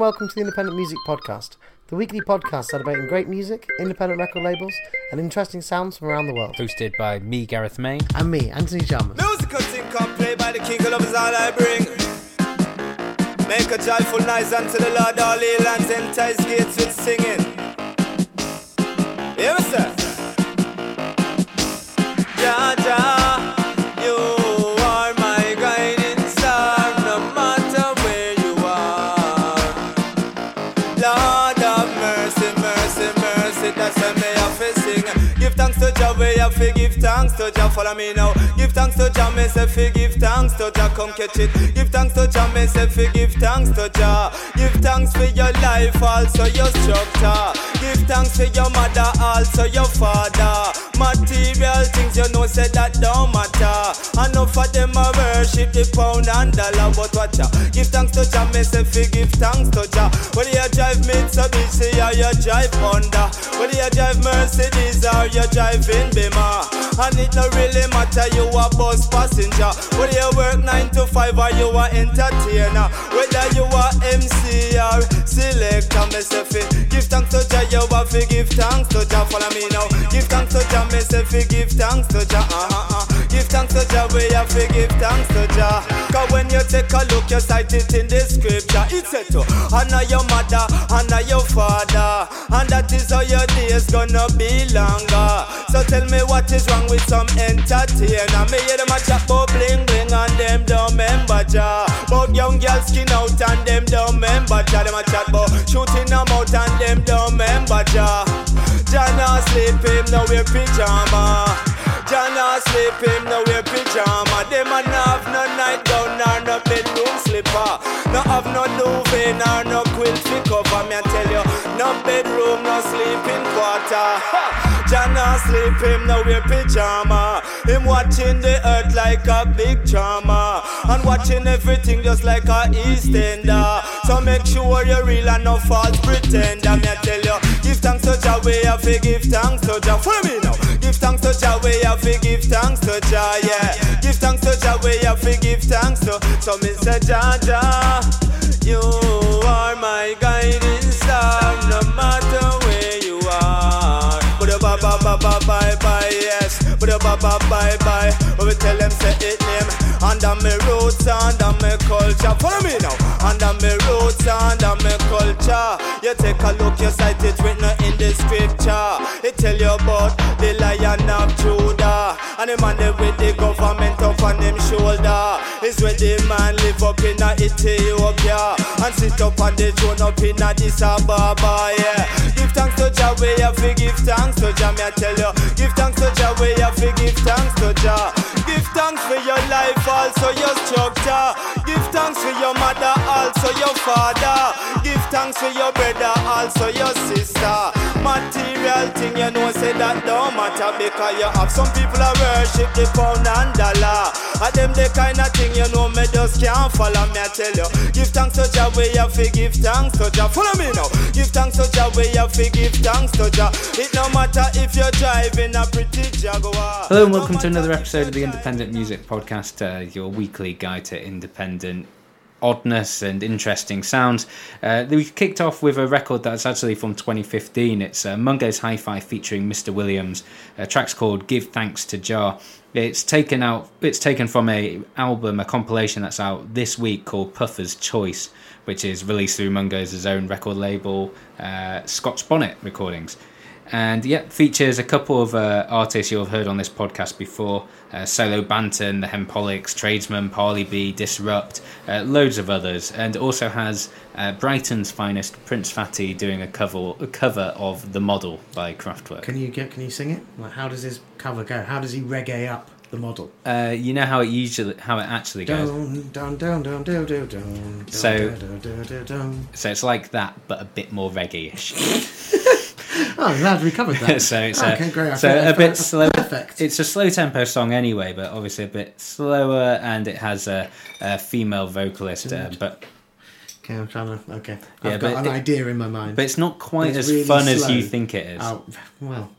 and welcome to the Independent Music Podcast, the weekly podcast celebrating great music, independent record labels, and interesting sounds from around the world. Hosted by me, Gareth May. And me, Anthony Chalmers. Musical thing come play by the king of love is all I bring. Make a joyful noise unto the Lord, all ye lands, entice gates with singing. Hear me, sir? Have to give thanks to Jah. Follow me now. Give thanks to Jah, me say fi give thanks to Jah. Come catch it. Give thanks to Jah, me say fi give thanks to Jah. Give thanks for your life, also your structure. Give thanks for your mother, also your father. Material things you know say that don't matter. Enough of them a worship the pound and dollar, but watch out. Give thanks to Jah, me say fi give thanks to Jah. Whether you drive Mitsubishi or you drive Honda, whether you drive Mercedes or you driving Beamer, and it no really matter you a bus passenger. Whether you work nine to five or you a entertainer, whether you a MC or selector, me say fi give thanks to Jah. You have to give thanks to Jah. Follow me now. Give thanks to Jah. Me say fi give thanks to Jah. Uh-huh, uh. Give thanks to Jah. We have to give thanks to Jah. Cause when you take a look, you cite it in the scripture. It said to honor your mother, honor your father, and that is how your days gonna be longer. So tell me what is wrong with some entertainer? Me hear them a chat about bling bling and them don't remember Jah. But young girls skin out and them don't remember Jah. Them a chat about shooting them out and them don't remember Jah. Jah not sleep him now wear pyjama. Jah not sleep him now wear pyjama. Them a no have no nightgown nor no bedroom slipper. No have no duvet nor no quilt fi cover. Me a tell you, no bedroom, no sleeping quarter. Ha! Jah not sleep him now wear pyjama. Him watching the earth like a big drama and watching everything just like a EastEnder. So make sure you're real and no false pretender. Me a tell you, give thanks to Jah, we have to give thanks to Jah. Follow me now. Give thanks to Jah, we have to give thanks to Jah. Yeah. Give thanks to Jah, we have to give thanks to. So me say Jah Jah, you are my guiding star, no matter Bye bye. We tell them say it name. Under me roots, under me culture. Follow me now. Under me roots, under me culture. You take a look, you cite it written in the scripture. It tell you about the lion of Judah. And the man with the government up on them shoulder. Is where the man live up in a Ethiopia. And sit up on the throne up in Addis Ababa, yeah. Give thanks to Jah, we have to give thanks to Jah, me I tell you. Jah, we have to give thanks to Jah. Give thanks for your life, also your structure. Give thanks for your mother, also your father. Give thanks for your brother, also your sister. Material thing, you know, say that don't matter because you have some people that worship the pound and dollar. And them the kind of thing, you know, me just can't follow me, I tell you. Give thanks to Jah, we have to give thanks to Jah. Follow me now. Give thanks to Jah, we have to give thanks to Jah. It no matter if you're driving a pretty Jaguar. Hello and welcome to another episode of the Independent Music Podcast, uh, your weekly guide to independent oddness and interesting sounds. Uh, we kicked off with a record that's actually from 2015. It's uh, Mungo's Hi-Fi featuring Mr. Williams. A track's called "Give Thanks to Jah. It's taken out. It's taken from a album, a compilation that's out this week called Puffer's Choice, which is released through Mungo's own record label, uh, Scotch Bonnet Recordings. And yeah, features a couple of uh, artists you'll have heard on this podcast before uh, Solo Banton, The Hempolics, Tradesman, Parly B, Disrupt, uh, loads of others. And also has uh, Brighton's finest Prince Fatty doing a cover, a cover of The Model by Kraftwerk. Can you get? Can you sing it? Like, how does his cover go? How does he reggae up the model? Uh, you know how it usually, how it actually goes. Dun, dun, dun, So-. So it's like that, but a bit more reggae-ish. Oh, I'm glad we covered that. so it's okay, a, great. I so a bit slow. Perfect. It's a slow tempo song anyway, but obviously a bit slower, and it has a, a female vocalist. Uh, but Okay, I'm trying to. Okay, Yeah, I've got an it- idea in my mind. but it's not quite It's as really fun as you think it is. oh, well,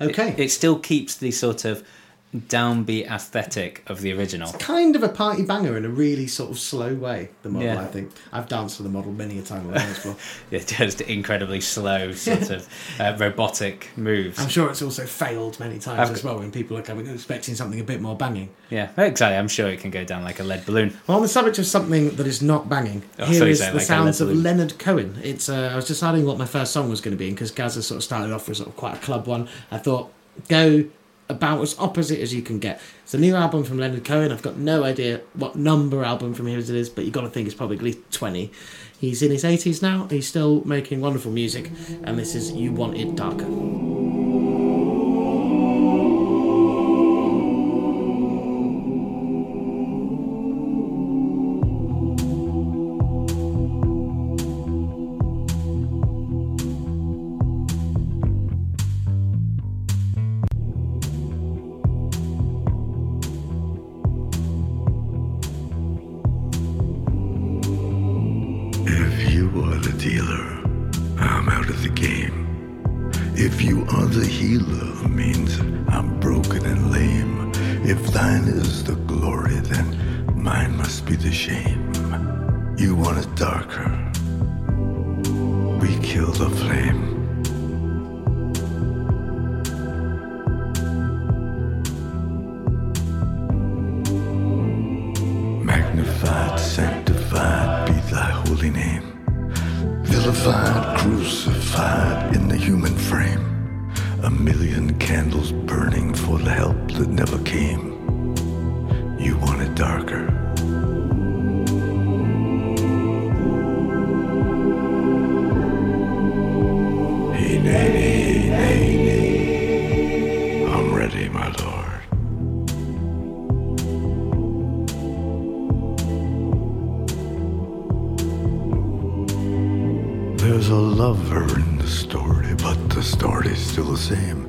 It- okay. It, still keeps the sort of downbeat aesthetic of the original. It's Kind of a party banger in a really sort of slow way. The model, Yeah. I think. I've danced to the model many a time on the dance floor. It's just incredibly slow, sort of uh, robotic moves. I'm sure it's also failed many times I've- as well when people are coming expecting something a bit more banging. Yeah, exactly. I'm sure it can go down like a lead balloon. Well, on the subject of something that is not banging, Oh, here is the like sounds of. Leonard Cohen. It's uh, I was deciding what my first song was going to be, in because Gaza sort of started off with sort of quite a club one. I thought go about as opposite as you can get. It's a new album from Leonard Cohen. I've got no idea what number album from his it is, but you've got to think it's probably at least twenty. He's in his eighties now. He's still making wonderful music, and this is "You Want It Darker." Candles burning for the help that never came. You want it darker. I'm ready, my lord. There's a lover in the story, but the story's still the same.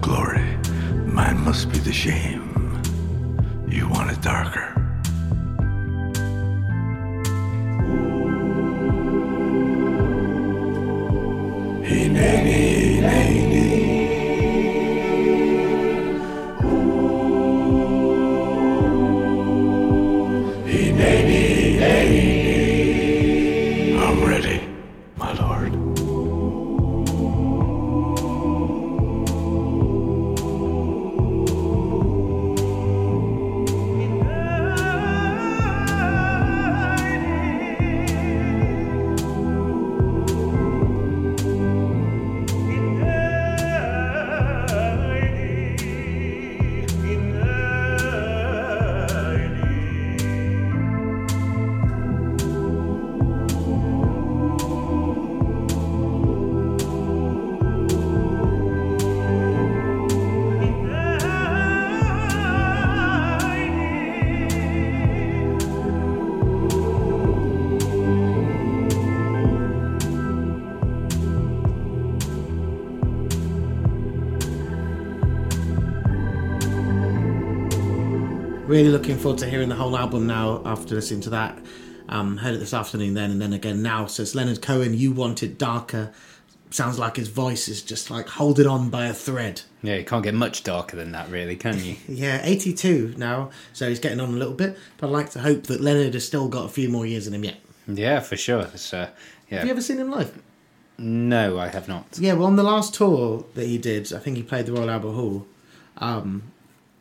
Glory, mine must be the shame. You want it darker. Looking forward to hearing the whole album now after listening to that. Um, heard it this afternoon then and then again now. So it's Leonard Cohen, You Want It Darker. Sounds like his voice is just like holding on by a thread. Yeah, you can't get much darker than that, really, can you? Yeah, 82 now, so he's getting on a little bit. But I'd like to hope that Leonard has still got a few more years in him yet. yeah, for sure. Uh, yeah. Have you ever seen him live? No, I have not. Yeah, well, on the last tour that he did, I think he played the Royal Albert Hall, um,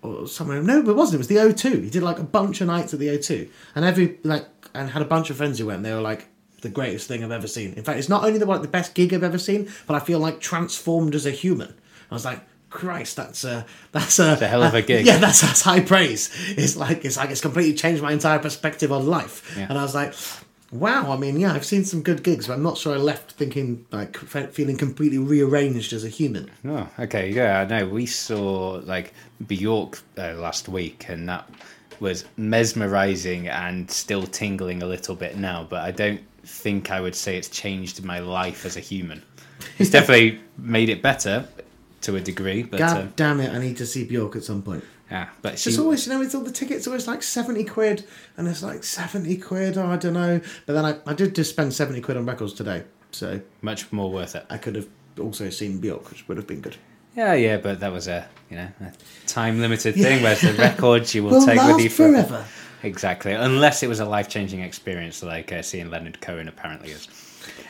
or somewhere. No, it wasn't. It was the O2. He did like a bunch of nights at the O2, and every like, and had a bunch of friends who went. They were like the greatest thing I've ever seen. In fact, it's not only the like the best gig I've ever seen, but I feel like transformed as a human. I was like. Christ, that's a that's a, a hell of a uh, gig. yeah, that's, that's high praise. It's like it's like it's completely changed my entire perspective on life. Yeah. And I was like, wow. I mean, yeah, I've seen some good gigs, but I'm not sure I left thinking like fe- feeling completely rearranged as a human. Oh, okay. Yeah, I know. We saw like Bjork uh, last week, and that was mesmerizing and still tingling a little bit now. But I don't think I would say it's changed my life as a human. It's definitely made it better to a degree, but God uh, damn it, I need to see Bjork at some point. Yeah. But It's she, just always, you know, it's all the tickets always like 70 quid, and it's like 70 quid, oh, I don't know. But then I, I did just spend 70 quid on records today, so much more worth it. I could have also seen Bjork, which would have been good. Yeah, yeah, but that was a you know a time limited thing. Whereas the records you will Will take with you forever. forever. Exactly, unless it was a life changing experience like uh, seeing Leonard Cohen apparently is.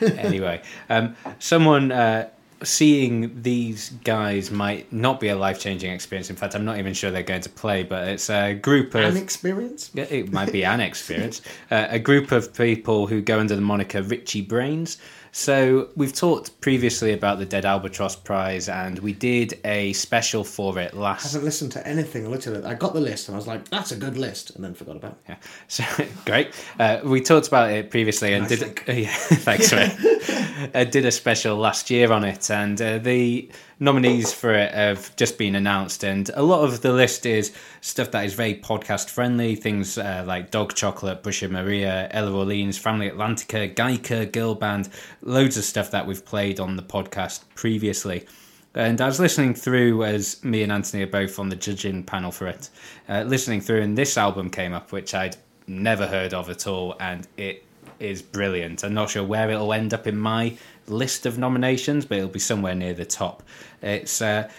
anyway, um, someone uh, seeing these guys might not be a life changing experience. In fact, I'm not even sure they're going to play, but it's a group of An experience? yeah, It might be an experience. Uh, a group of people who go under the moniker Richie Brains. So we've talked previously about the Dead Albatross Prize, and we did a special for it last. I haven't listened to anything. I looked at it. I got the list, and I was like, that's a good list, and then forgot about it. Yeah, so great. Uh, we talked about it previously, and I did think. yeah, thanks, Ray. uh, did a special last year on it, and uh, the nominees for it have just been announced, and a lot of the list is stuff that is very podcast friendly. Things uh, like Dog Chocolate, Busher Maria, Ela Orleans, Family Atlantica, Gaika, Girl Band, loads of stuff that we've played on the podcast previously. And I was listening through as me and Anthony are both on the judging panel for it, uh, listening through, and this album came up, which I'd never heard of at all, and it is brilliant. I'm not sure where it'll end up in my list of nominations, but it'll be somewhere near the top. It's, uh,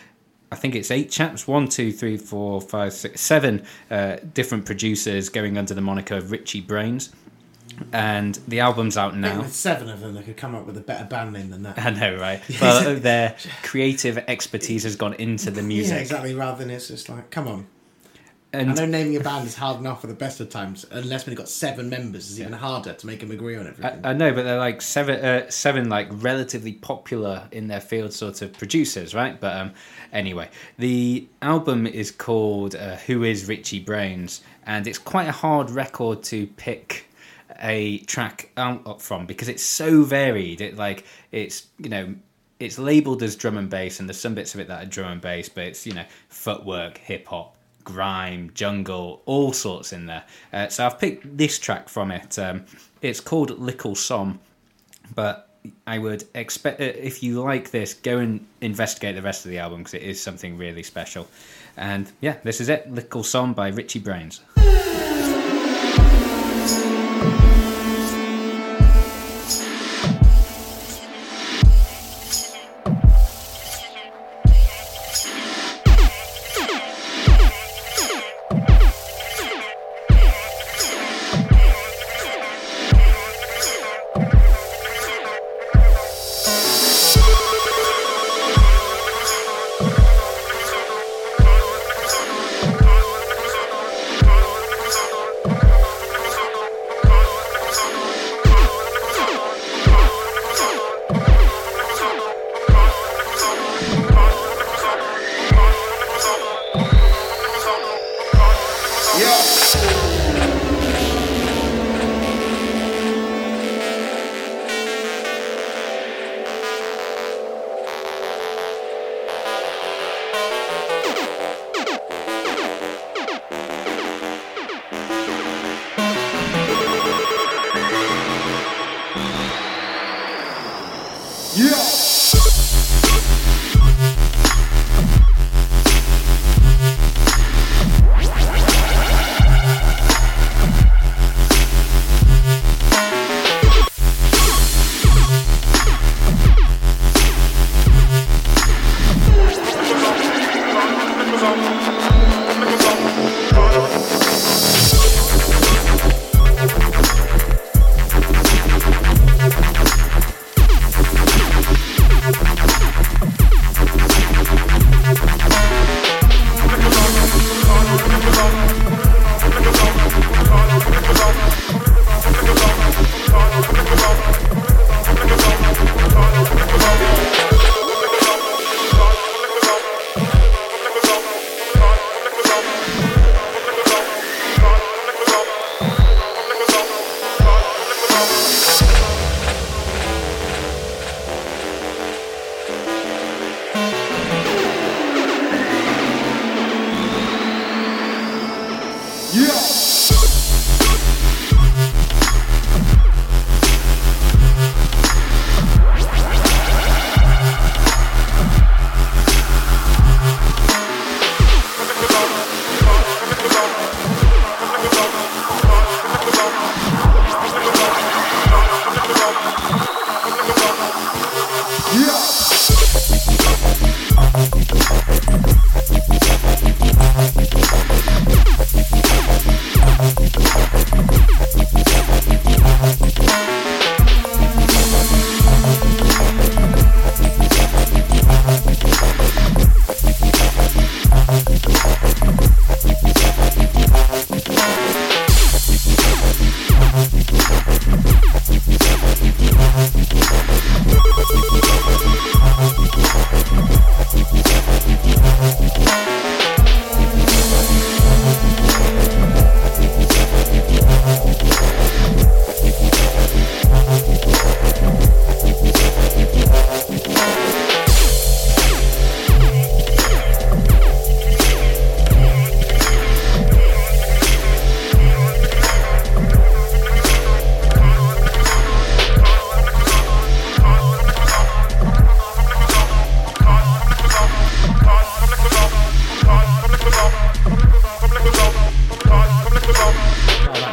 I think it's eight chaps one, two, three, four, five, six, seven uh, different producers going under the moniker of Richie Brains. And the album's out now. seven of them, that could come up with a better band name than that. I know, right? Well, their creative expertise has gone into the music. Yeah, exactly. Rather than it's just like, come on. I know naming a band is hard enough for the best of times, unless when you've got seven members, it's even harder to make them agree on everything. I, I know, but they're like seven, uh, seven like relatively popular in their field sort of producers, right? But um, anyway, the album is called uh, "Who Is Richie Brains," and it's quite a hard record to pick a track out from because it's so varied. It like it's you know it's labeled as drum and bass, and there's some bits of it that are drum and bass, but it's you know footwork, hip hop, grime, jungle, all sorts in there. Uh, so I've picked this track from it. Um, it's called Lickle Som, but I would expect uh, if you like this, go and investigate the rest of the album because it is something really special. And yeah, this is it, Lickle Som by Richie Brains.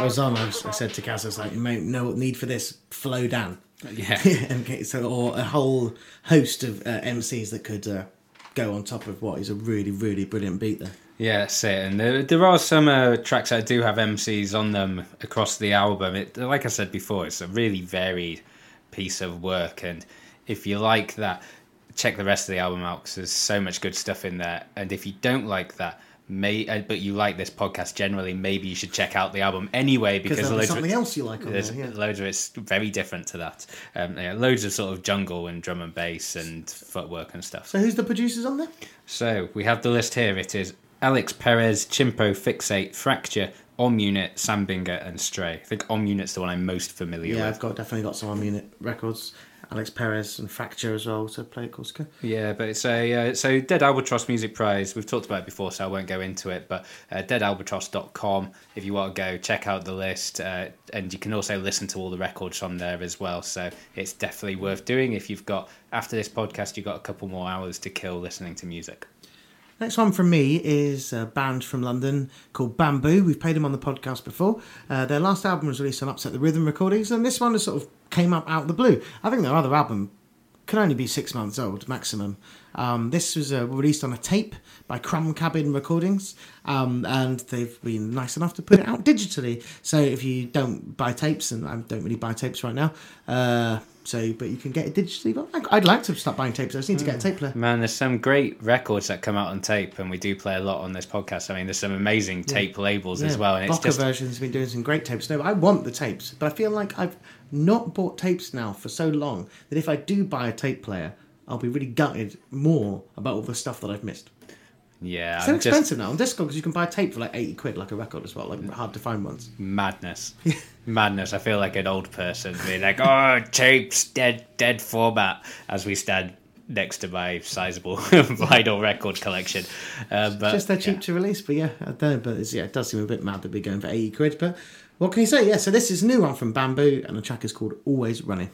Was on, I, was, I said to Kaz, I was like, mate, no need for this, flow down. Yeah. and so, or a whole host of uh, MCs that could uh, go on top of what is a really, really brilliant beat there. Yeah, that's it. And there, there are some uh, tracks that do have MCs on them across the album. It, like I said before, it's a really varied piece of work. And if you like that, check the rest of the album out because there's so much good stuff in there. And if you don't like that, may uh, but you like this podcast generally, maybe you should check out the album anyway Because there'll loads of something else you like on there's there. Yeah. loads of it's very different to that. Um, yeah, loads of sort of jungle and drum and bass and footwork and stuff. So who's the producers on there? So we have the list here. It is Alex Perez, Chimpo, Fixate, Fracture, Om Unit, Sam Binga, and Stray. I think Om Unit's the one I'm most familiar Yeah, with. I've got definitely got some Om Unit Records. Alex Perez and Fracture as well to play at Corsica. Yeah, but it's a uh, so Dead Albatross Music Prize. We've talked about it before, so I won't go into it. But uh, deadalbatross.com if you want to go check out the list, uh, and you can also listen to all the records from there as well. So it's definitely worth doing if you've got after this podcast, you've got a couple more hours to kill listening to music. Next one from me is a band from London called Bamboo. We've played them on the podcast before. Uh, their last album was released on Upset the Rhythm Recordings, and this one has sort of came up out of the blue. I think their other album can only be six months old maximum. Um, this was uh, released on a tape by Crumb Cabin Recordings, um, and they've been nice enough to put it out digitally. So if you don't buy tapes, and I don't really buy tapes right now, uh, so but you can get it digitally. But I- I'd like to start buying tapes. I just need to get a hmm. tape player. Man, there's some great records that come out on tape, and we do play a lot on this podcast. I mean, there's some amazing tape labels as well, and it's Boca just versions have been doing some great tapes. No, I want the tapes, but I feel like I've not bought tapes now for so long that if I do buy a tape player, I'll be really gutted more about all the stuff that I've missed. Yeah, It's so expensive now on Discogs. You can buy a tape for like eighty quid, like a record as well. Like hard to find ones. madness, madness. I feel like an old person being like, "Oh, tapes, dead, dead format," as we stand next to my sizable vinyl record collection. Uh, but Just they're cheap yeah. to release, but yeah, I don't. But it's, yeah, it does seem a bit mad to be going for eighty quid. But what can you say? Yeah, so this is a new one from Bamboo, and the track is called Always Running.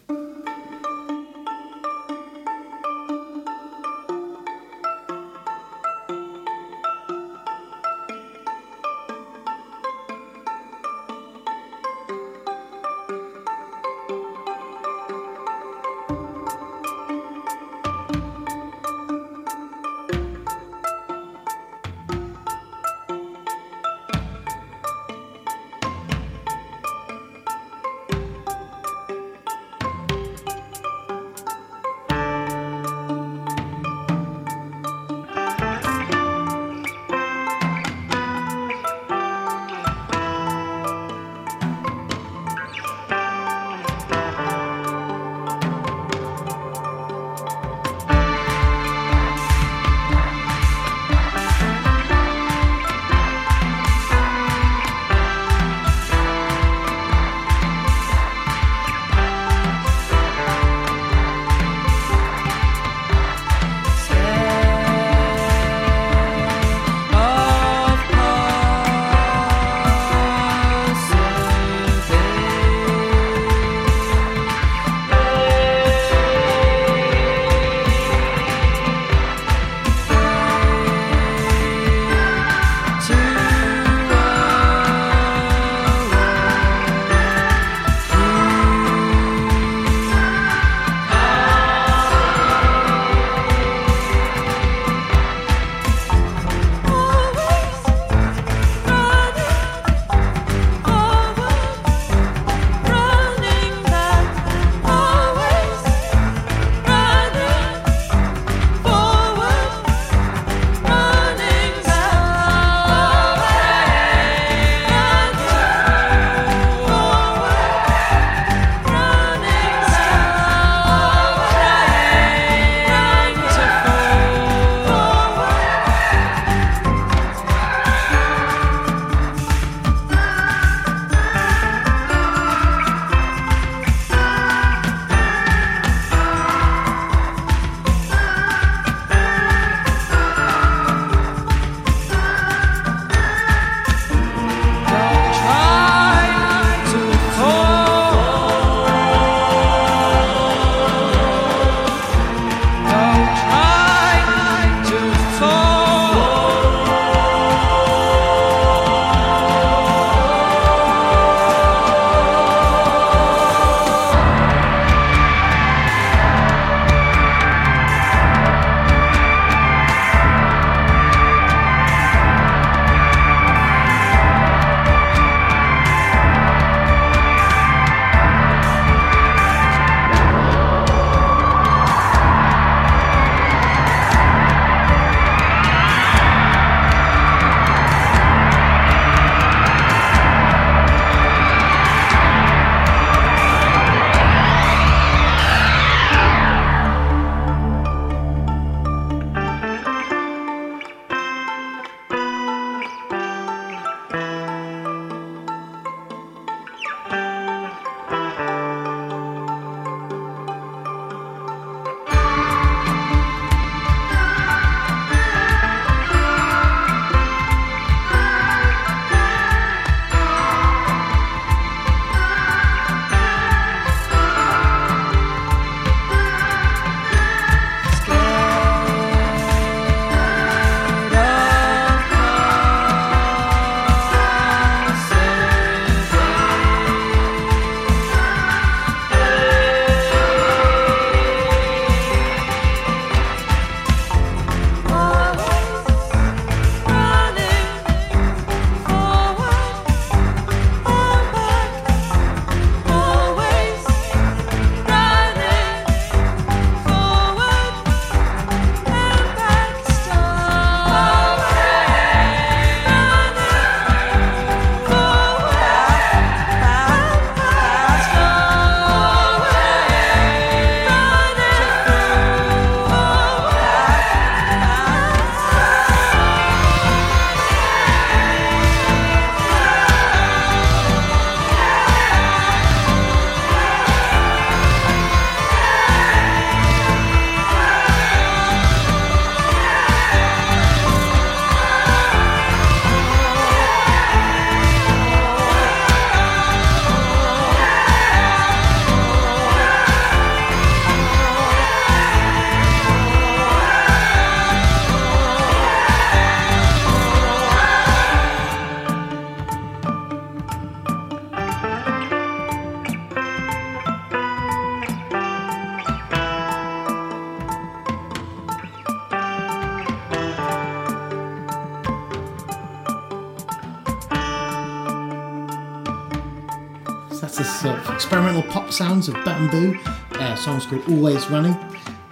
Of bamboo. Uh, song's called Always Running.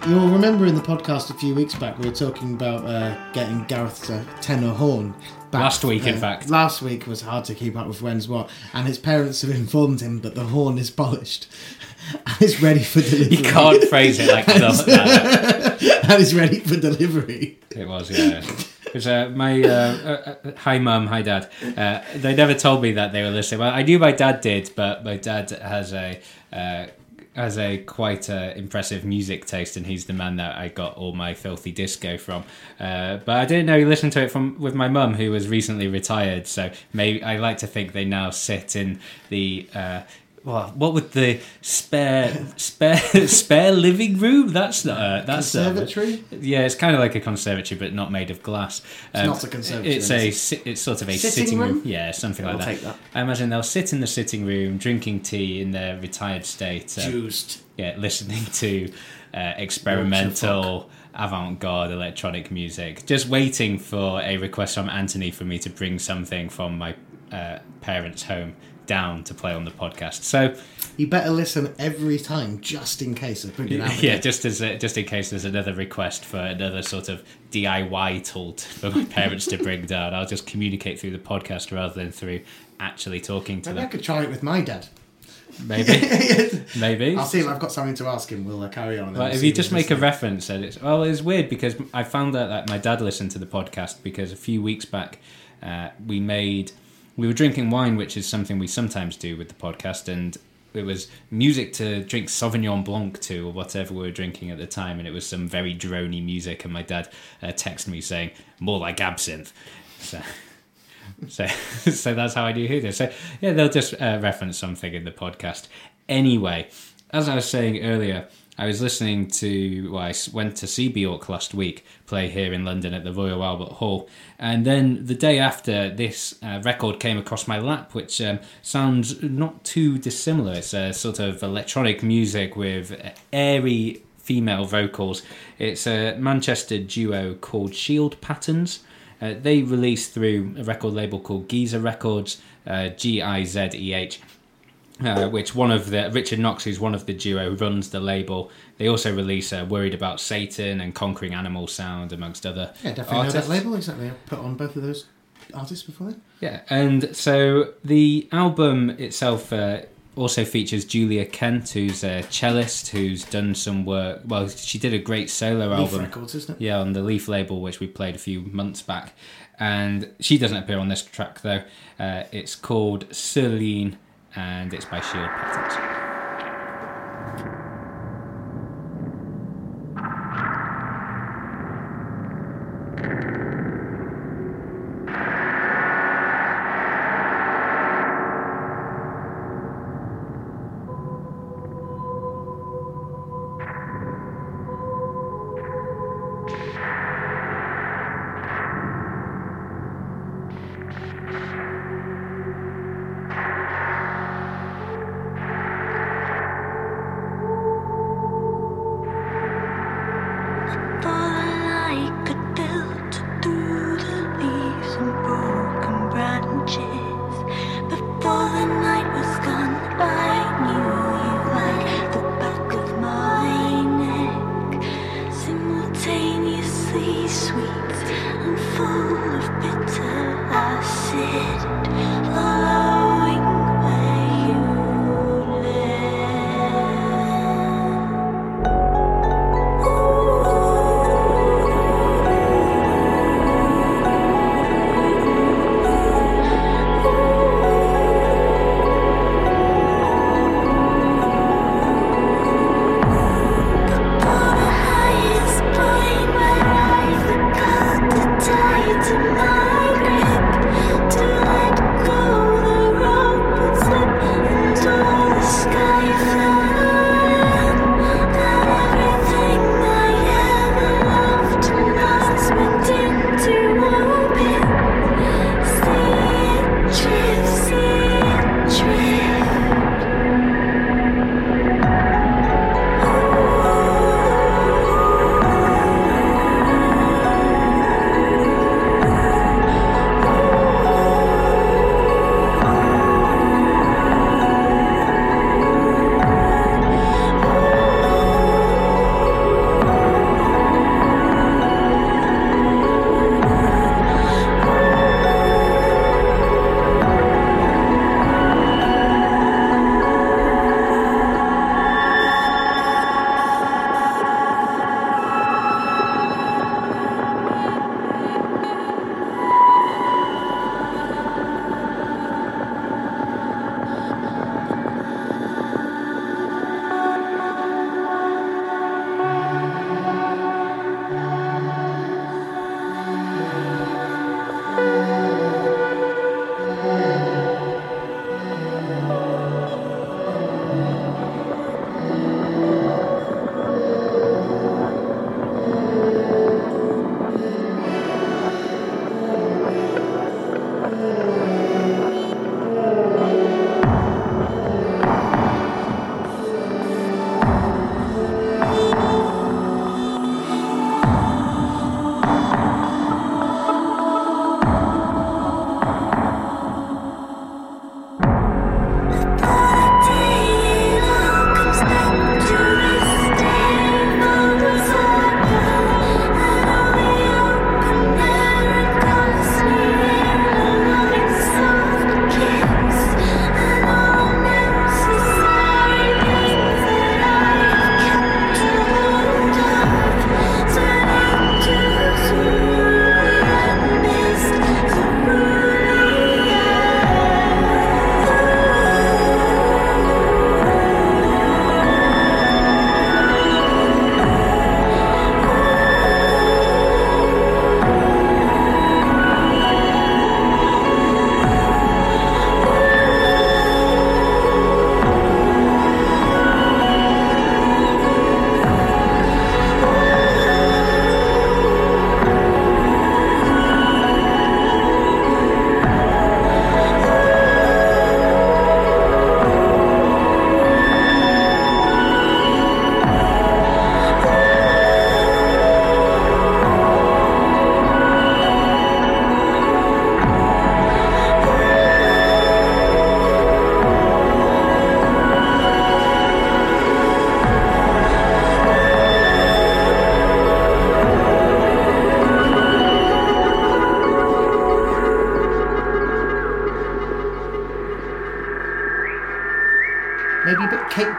You'll remember in the podcast a few weeks back we were talking about uh, getting Gareth's to tenor horn. Back, Last week, in uh, fact. Last week was hard to keep up with when's what, and his parents have informed him that the horn is polished and is ready for delivery. You can't phrase it like that. and is ready for delivery. It was, yeah. Because uh, my uh, uh, uh, hi mum, hi dad. Uh, they never told me that they were listening. Well, I knew my dad did, but my dad has a uh, has a quite uh, impressive music taste, and he's the man that I got all my filthy disco from. Uh, but I didn't know he listened to it from with my mum, who was recently retired. So maybe I like to think they now sit in the. Well, what would the spare spare spare living room? That's not uh, that's not- Conservatory? yeah, it's kind of like a conservatory, but not made of glass. Um, not a conservatory, It's a si- it's sort of a Sitting sitting, room? room? Yeah, something I'll like that. take that. I imagine they'll sit in the sitting room, drinking tea in their retired state. uh, Juiced. yeah, listening to uh, experimental avant-garde electronic music. Just waiting for a request from Anthony for me to bring something from my uh, parents' home down to play on the podcast. So You better listen every time, just in case I bring it out. yeah, just as a, just in case there's another request for another sort of DIY tool for my parents to bring down, I'll just communicate through the podcast rather than through actually talking to Maybe I could try it with my dad. Maybe, maybe. I'll see if I've got something to ask him. We'll uh, carry on. But if you just make a reference, and it's well, it's weird because I found out that my dad listened to the podcast because a few weeks back uh, we made we were drinking wine, which is something we sometimes do with the podcast, and it was music to drink Sauvignon Blanc to or whatever we were drinking at the time, and it was some very drony music, and my dad uh, texted me saying more like absinthe. So. So, so that's how I do Hoodoo. So, yeah, they'll just uh, reference something in the podcast. Anyway, as I was saying earlier, I was listening to. Well, I went to see Bjork last week play here in London at the Royal Albert Hall, and then the day after, this uh, record came across my lap, which um, sounds not too dissimilar. It's a sort of electronic music with airy female vocals. It's a Manchester duo called Shield Patterns. Uh, they released through a record label called Gizeh Records, uh, G I Z E H, uh, which one of the Richard Knox, who's one of the duo, runs the label. They also release uh, "Worried About Satan" and "Conquering Animal Sound," amongst other Yeah, definitely artists. know that label. Exactly. I've put on both of those artists before then. Yeah, and so the album itself uh, also features Julia Kent, who's a cellist who's done some work. Well, she did a great solo Leaf album. Records, isn't it? Yeah, on the Leaf label, which we played a few months back. And she doesn't appear on this track, though. Uh, it's called Celine, and it's by Shield Patterns.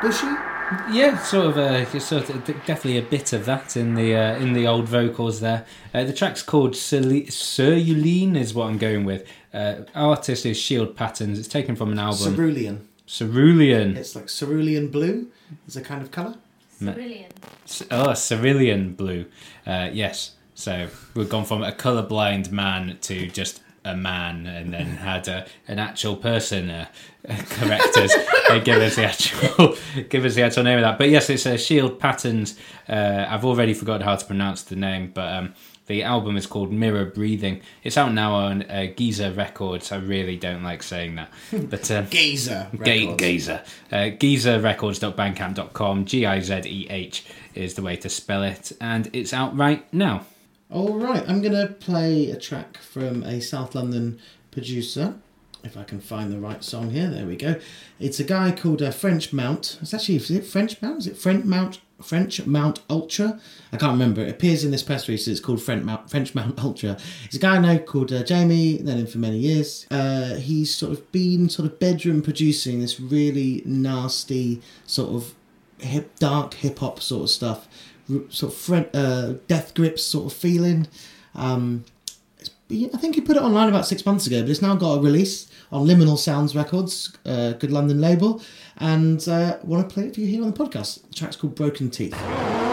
Kate Bushy. Yeah, sort of a sort of definitely a bit of that in the uh, in the old vocals there. Uh, the track's called Cele- Cerulean is what I'm going with. Uh, artist is Shield Patterns. It's taken from an album Cerulean. Cerulean. It's like cerulean blue. Is a kind of colour. Cerulean. Oh, cerulean blue. Uh, yes. So we've gone from a colourblind man to just a man, and then had a, an actual person uh, correct us and give us the actual give us the actual name of that. But yes, it's a Shield Patterns. Uh, I've already forgotten how to pronounce the name, but um, the album is called Mirror Breathing. It's out now on uh, Gizeh Records. I really don't like saying that, but. Um, Gazer. Ga- Records. Gazer. Uh, GizehRecords.bandcamp.com. G I Z E H is the way to spell it, and it's out right now. All right, I'm gonna play a track from a South London producer. If I can find the right song here, there we go. It's a guy called uh, French Mount. It's actually is it French Mount? Is it French Mount? French Mount Ultra? I can't remember. It appears in this press release. It's called French Mount French Mount Ultra. It's a guy I know called uh, Jamie. Known him for many years. Uh, he's sort of been sort of bedroom producing this really nasty sort of hip dark hip hop sort of stuff, sort of Fren- uh, death grips sort of feeling. Um, I think he put it online about six months ago, but it's now got a release on Liminal Sounds Records, uh, good London label, and uh, want to play it for you here on the podcast. The track's called Broken Teeth.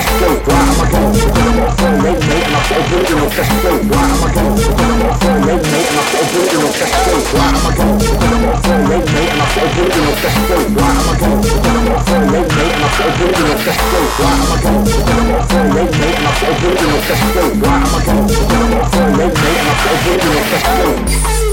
cash flow, why am I gone? Because I got a phone, late mate, and I've got a building on cash flow, why am I gone? Because I got a phone, late mate, and I've got a building on cash flow, why am I gone? Because I got a phone, late mate, and I've got a building on cash flow, why am I gone? Because I got a phone, late mate, and I've got a building on cash flow, why am I gone? Because I got a phone, late mate, and I've got a building on cash flow, why am I gone? Because I got a phone, late mate, and I've got a building on cash flow.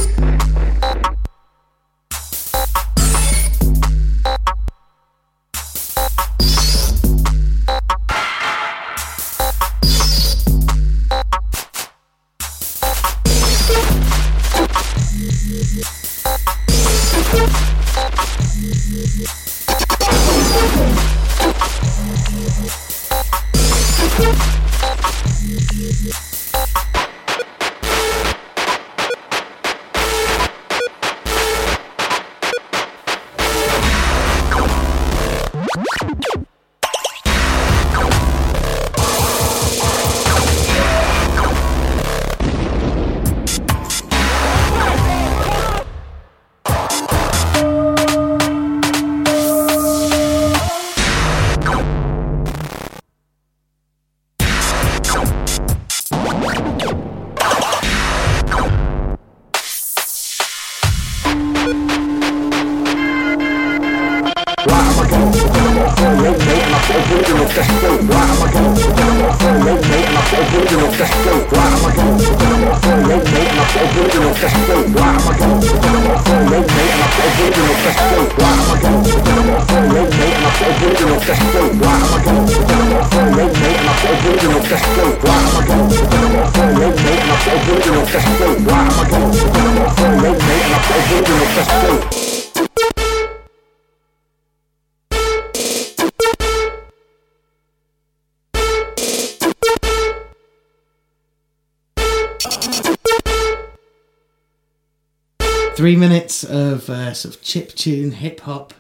Three minutes of uh, sort of chip tune, hip hop,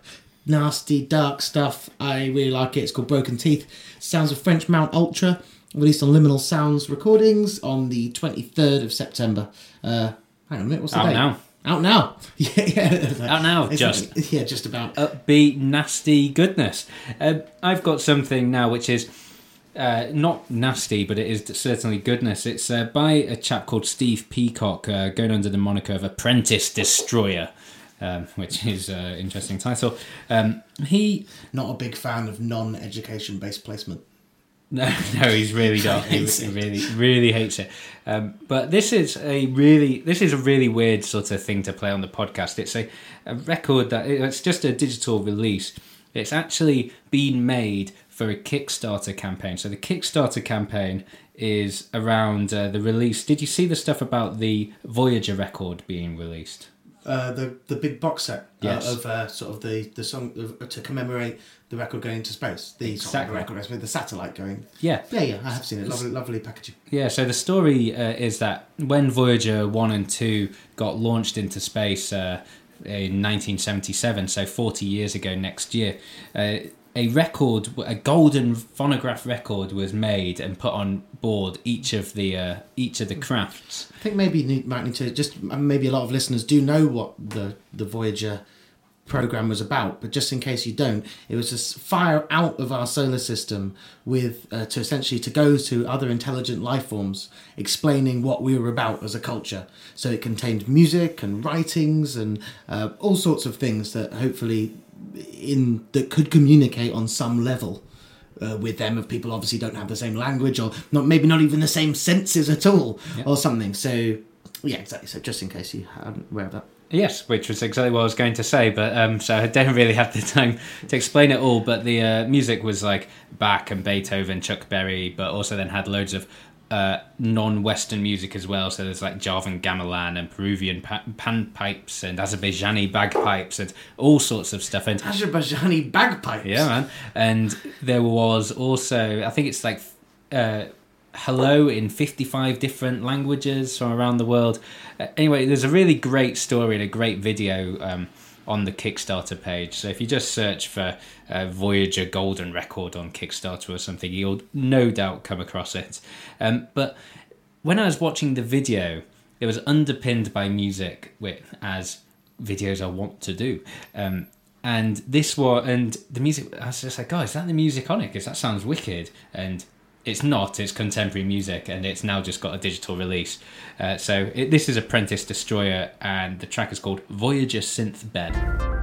nasty, dark stuff. I really like it. It's called Broken Teeth. Sounds of French Mount Ultra, released on Liminal Sounds Recordings on the 23rd of September. Uh, hang on a minute, what's the Out date? now. Out now. yeah, yeah. Out now, It's- just. Yeah, just about. upbeat, nasty goodness. Uh, I've got something now which is uh, not nasty, but it is certainly goodness. It's uh, by a chap called Steve Peacock, uh, going under the moniker of Apprentice Destroyer. um, which is an interesting title. Um, he Not a big fan of non-education based placement. No, no, he's really not. He, he really, really hates it. Um, but this is a really, this is a really weird sort of thing to play on the podcast. It's a, a record that it's just a digital release. It's actually been made for a Kickstarter campaign. So the Kickstarter campaign is around uh, the release. Did you see the stuff about the Voyager record being released? Uh, the the big box set Yes. uh, of uh, sort of the the song of, to commemorate the record going into space. The Exactly. record, but the satellite going. Yeah, Yeah, yeah, I have seen it. Lovely, lovely packaging. Yeah, so the story uh, is that when Voyager 1 and 2 got launched into space uh, in 1977, so 40 years ago next year, uh, a record, a golden phonograph record was made and put on board each of the uh, each of the crafts. I think maybe you might need to just maybe a lot of listeners do know what the the Voyager program was about, but just in case you don't, it was to fire out of our solar system with uh, to essentially to go to other intelligent life forms, explaining what we were about as a culture. So it contained music and writings and uh, all sorts of things that hopefully in that could communicate on some level uh, with them if people obviously don't have the same language or not maybe not even the same senses at all or something. So yeah exactly. So just in case you hadn't aware of that Yes, which was exactly what I was going to say, but um, so I don't really have the time to explain it all. But the uh, music was like Bach and Beethoven, Chuck Berry, but also then had loads of uh, non-Western music as well. So there's like Javan gamelan and Peruvian pa- panpipes and Azerbaijani bagpipes and all sorts of stuff. And Azerbaijani bagpipes yeah, man. And there was also, I think it's like uh, hello in 55 different languages from around the world. Uh, anyway, there's a really great story and a great video um, on the Kickstarter page. So if you just search for uh, Voyager Golden Record on Kickstarter or something, you'll no doubt come across it. Um, but when I was watching the video, it was underpinned by music, which, as videos I want to do. Um, and this was, and the music, I was just like, oh, is that the music on it? Because that sounds wicked. And it's not, it's contemporary music, and it's now just got a digital release. Uh, so it, this is Apprentice Destroyer, and the track is called Voyager Synth Bed.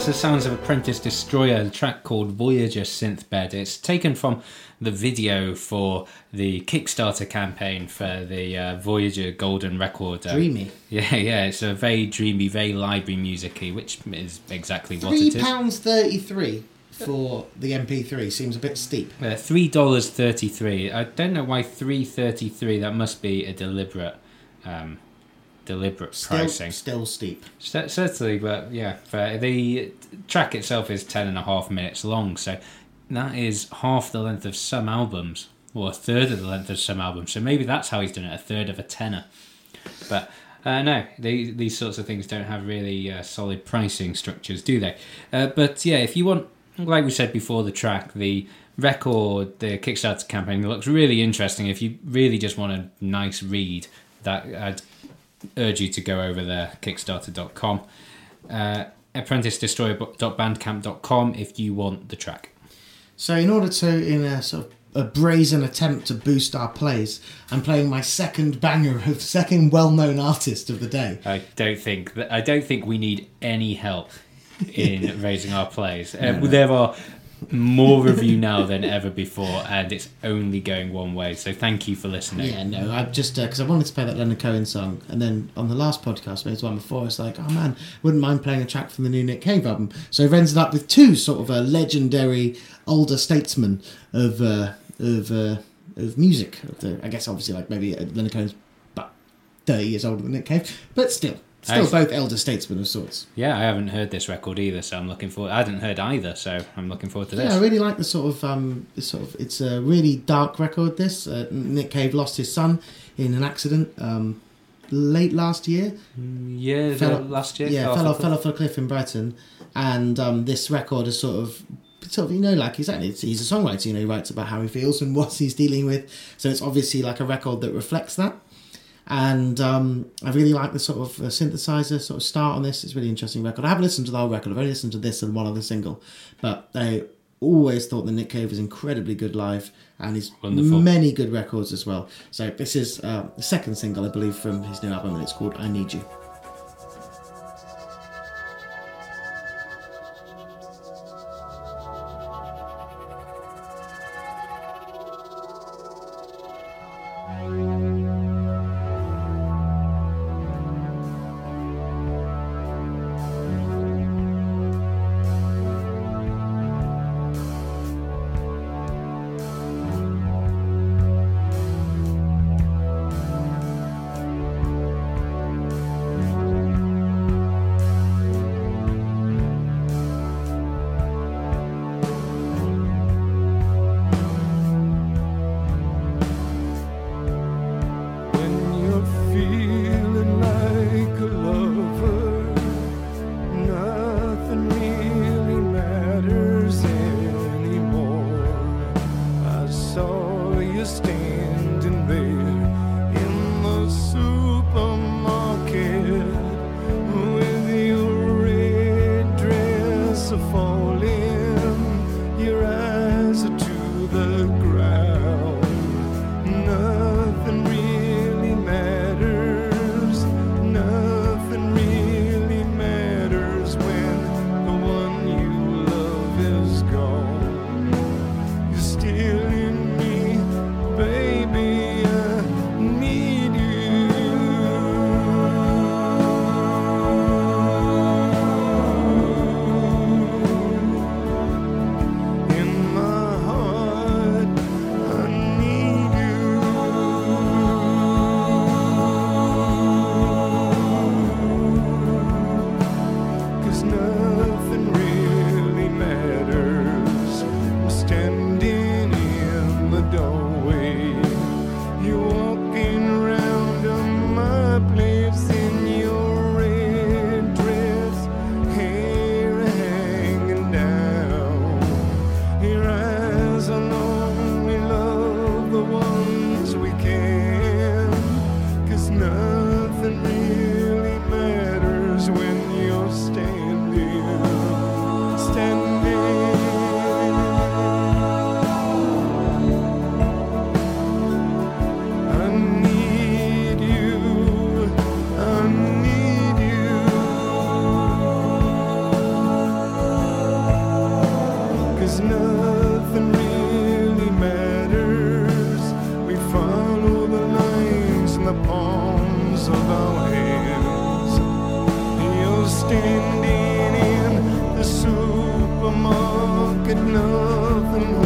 That's the sounds of Apprentice Destroyer, the track called Voyager Synthbed. It's taken from the video for the Kickstarter campaign for the uh, Voyager Golden Record. uh, Dreamy. Yeah, yeah, it's a very dreamy, very library musicy, which is exactly what it is. Three pounds thirty-three for the MP3 seems a bit steep. Uh, Three dollars thirty-three. I don't know why three thirty-three. That must be a deliberate, um, deliberate Still, pricing. still steep. Cer- Certainly, but yeah, for the track itself is ten and a half minutes long, so that is half the length of some albums, or a third of the length of some albums. So maybe that's how he's done it, a third of a tenor. But uh, no, they, these sorts of things don't have really uh, solid pricing structures, do they? Uh, but yeah, if you want, like we said before, the track, the record, the Kickstarter campaign looks really interesting. If you really just want a nice read, that I'd urge you to go over there, Kickstarter.com. Uh, ApprenticeDestroyer.bandcamp.com if you want the track. So, in order to, in a sort of a brazen attempt to boost our plays, I'm playing my second banger of second well-known artist of the day. I don't think that, I don't think we need any help in raising our plays. Uh, There are more you now than ever before, and it's only going one way. So thank you for listening. Yeah, no, I just because I wanted to play that Leonard Cohen song, and then on the last podcast, maybe the one before, it's like, oh man, wouldn't mind playing a track from the new Nick Cave album. So I've ended up with two sort of a legendary older statesmen of uh, of uh, of music. I guess obviously like maybe uh, Leonard Cohen's about thirty years older than Nick Cave, but still, still Nice. both elder statesmen of sorts. Yeah, I haven't heard this record either, so I'm looking forward. I hadn't heard either, so I'm looking forward to this. Yeah, I really like the sort of um, sort of it's a really dark record. This uh, Nick Cave lost his son in an accident um, late last year. yeah, the fell- last year. Yeah, fell fell off off, fell off a cliff in Brighton, and um, this record is sort of, sort of, you know, like exactly. He's a songwriter. You know, he writes about how he feels and what he's dealing with. So it's obviously like a record that reflects that. And um, I really like the sort of uh, synthesizer sort of start on this. It's a really interesting record. I haven't listened to the whole record. I've only listened to this and one other single, but I always thought that Nick Cave was incredibly good live, and he's Wonderful. many good records as well. So this is uh, the second single, I believe, from his new album, and it's called "I Need You." Cause nothing really matters. We follow the lines in the palms of our hands. You're standing in the supermarket, nothing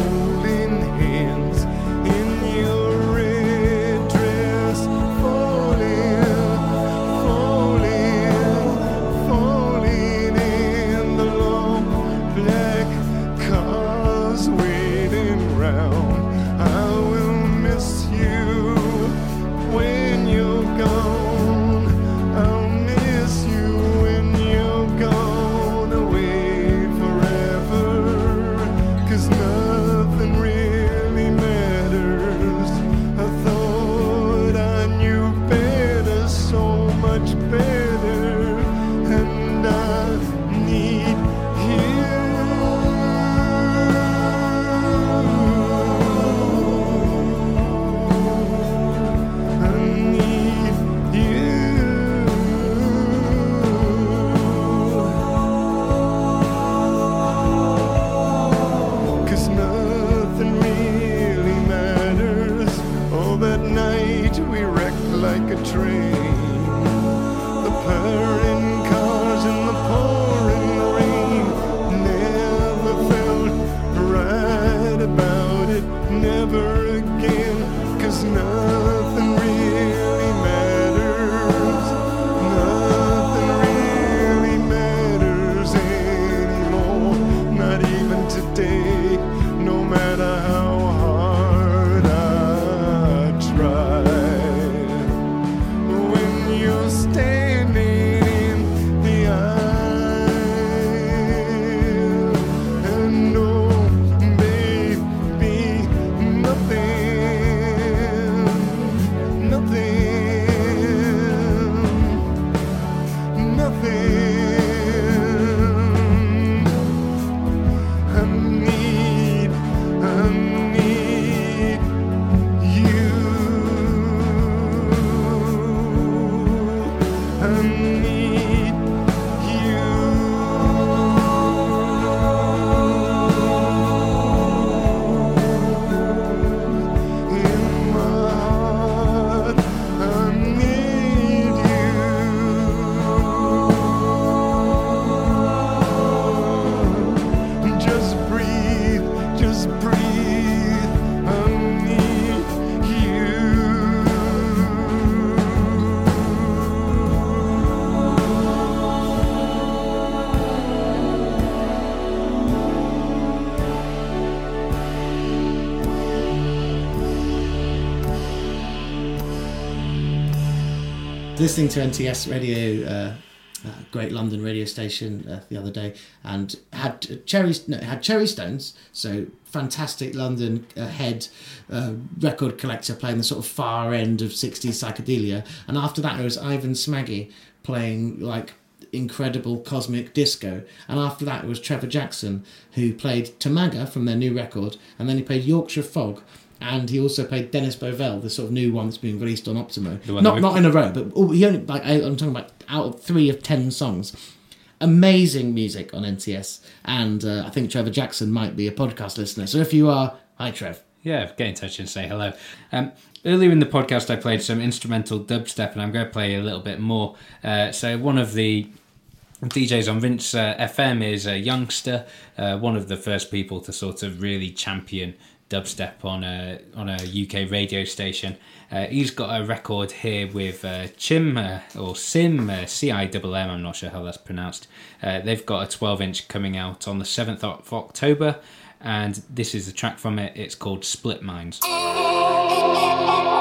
listening to NTS radio, uh, uh, great London radio station uh, the other day, and had cherry no, had Cherrystones, so fantastic London uh, head uh, record collector playing the sort of far end of '60s psychedelia, and after that it was Ivan Smagghe playing like incredible cosmic disco, and after that it was Trevor Jackson who played Tamaga from their new record, and then he played Yorkshire Fog. And he also played Dennis Bovell, the sort of new one that's been released on Optimo. Not not in a row, but he only like I- I'm talking about out of three of ten songs. Amazing music on NTS, and uh, I think Trevor Jackson might be a podcast listener. So if you are, hi Trev. Yeah, get in touch and say hello. Um, earlier in the podcast, I played some instrumental dubstep, and I'm going to play a little bit more. Uh, so, one of the DJs on Rinse uh, FM is a Youngsta, uh, one of the first people to sort of really champion dubstep on a on a UK radio station. Uh, he's got a record here with uh, Chim uh, or Sim uh, C I M M. I'm not sure how that's pronounced. Uh, they've got a 12 inch coming out on the 7th of October, and this is the track from it. It's called Split Minds.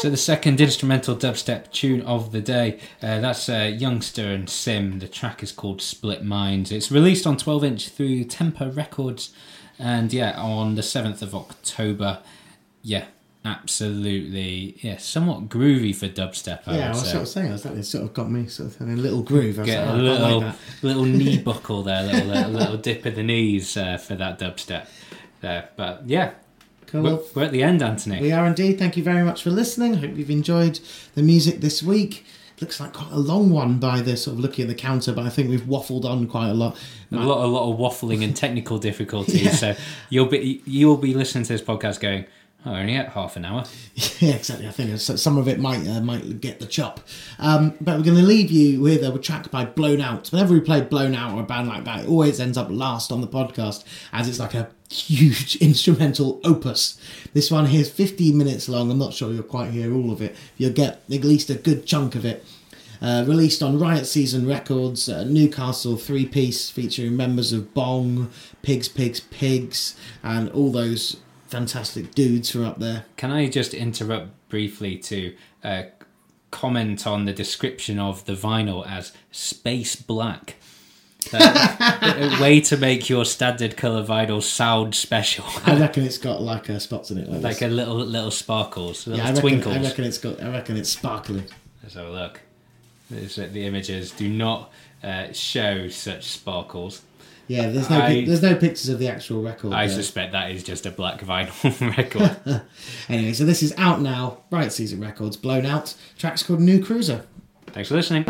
So the second instrumental dubstep tune of the day, uh, that's uh, Youngsta and Sim. The track is called Split Minds. It's released on 12 inch through Tempa Records, and yeah, on the 7th of October. Yeah, absolutely. Yeah, somewhat groovy for dubstep. I Yeah, I was say. sort of saying, I was like, it sort of got me sort of in a little groove. I Get like, a oh, little like little knee buckle there, little little, little dip of the knees uh, for that dubstep. There, but yeah, Cool. we're, we're at the end, Anthony. We are indeed. Thank you very much for listening. I hope you've enjoyed the music this week. Looks like quite a long one by the sort of looking at the counter, but I think we've waffled on quite a lot. a lot, a lot of waffling and technical difficulties. So you'll be you'll be listening to this podcast going, oh, only at half an hour. Yeah, exactly. I think some of it might uh, might get the chop. Um, but we're going to leave you with a track by Blown Out. Whenever we play Blown Out or a band like that, it always ends up last on the podcast as it's like a huge instrumental opus. This one here is 15 minutes long. I'm not sure you'll quite hear all of it. You'll get at least a good chunk of it. Uh, released on Riot Season Records, uh, Newcastle three piece featuring members of Bong, Pigs, Pigs, Pigs, and all those fantastic dudes from up there. Can I just interrupt briefly to uh, comment on the description of the vinyl as space black? Uh, a way to make your standard color vinyl sound special, I reckon it's got like uh, spots in it, like, like a little little sparkles, little yeah, I reckon, twinkles. I reckon it's got. I reckon it's sparkly. Let's have a look. This, the images do not uh, show such sparkles. Yeah, there's no I- pic- there's no pictures of the actual record. I suspect that is just a black vinyl record. Anyway, so this is out now. Riot Season Records, blown out. Track's called New Cruiser. Thanks for listening.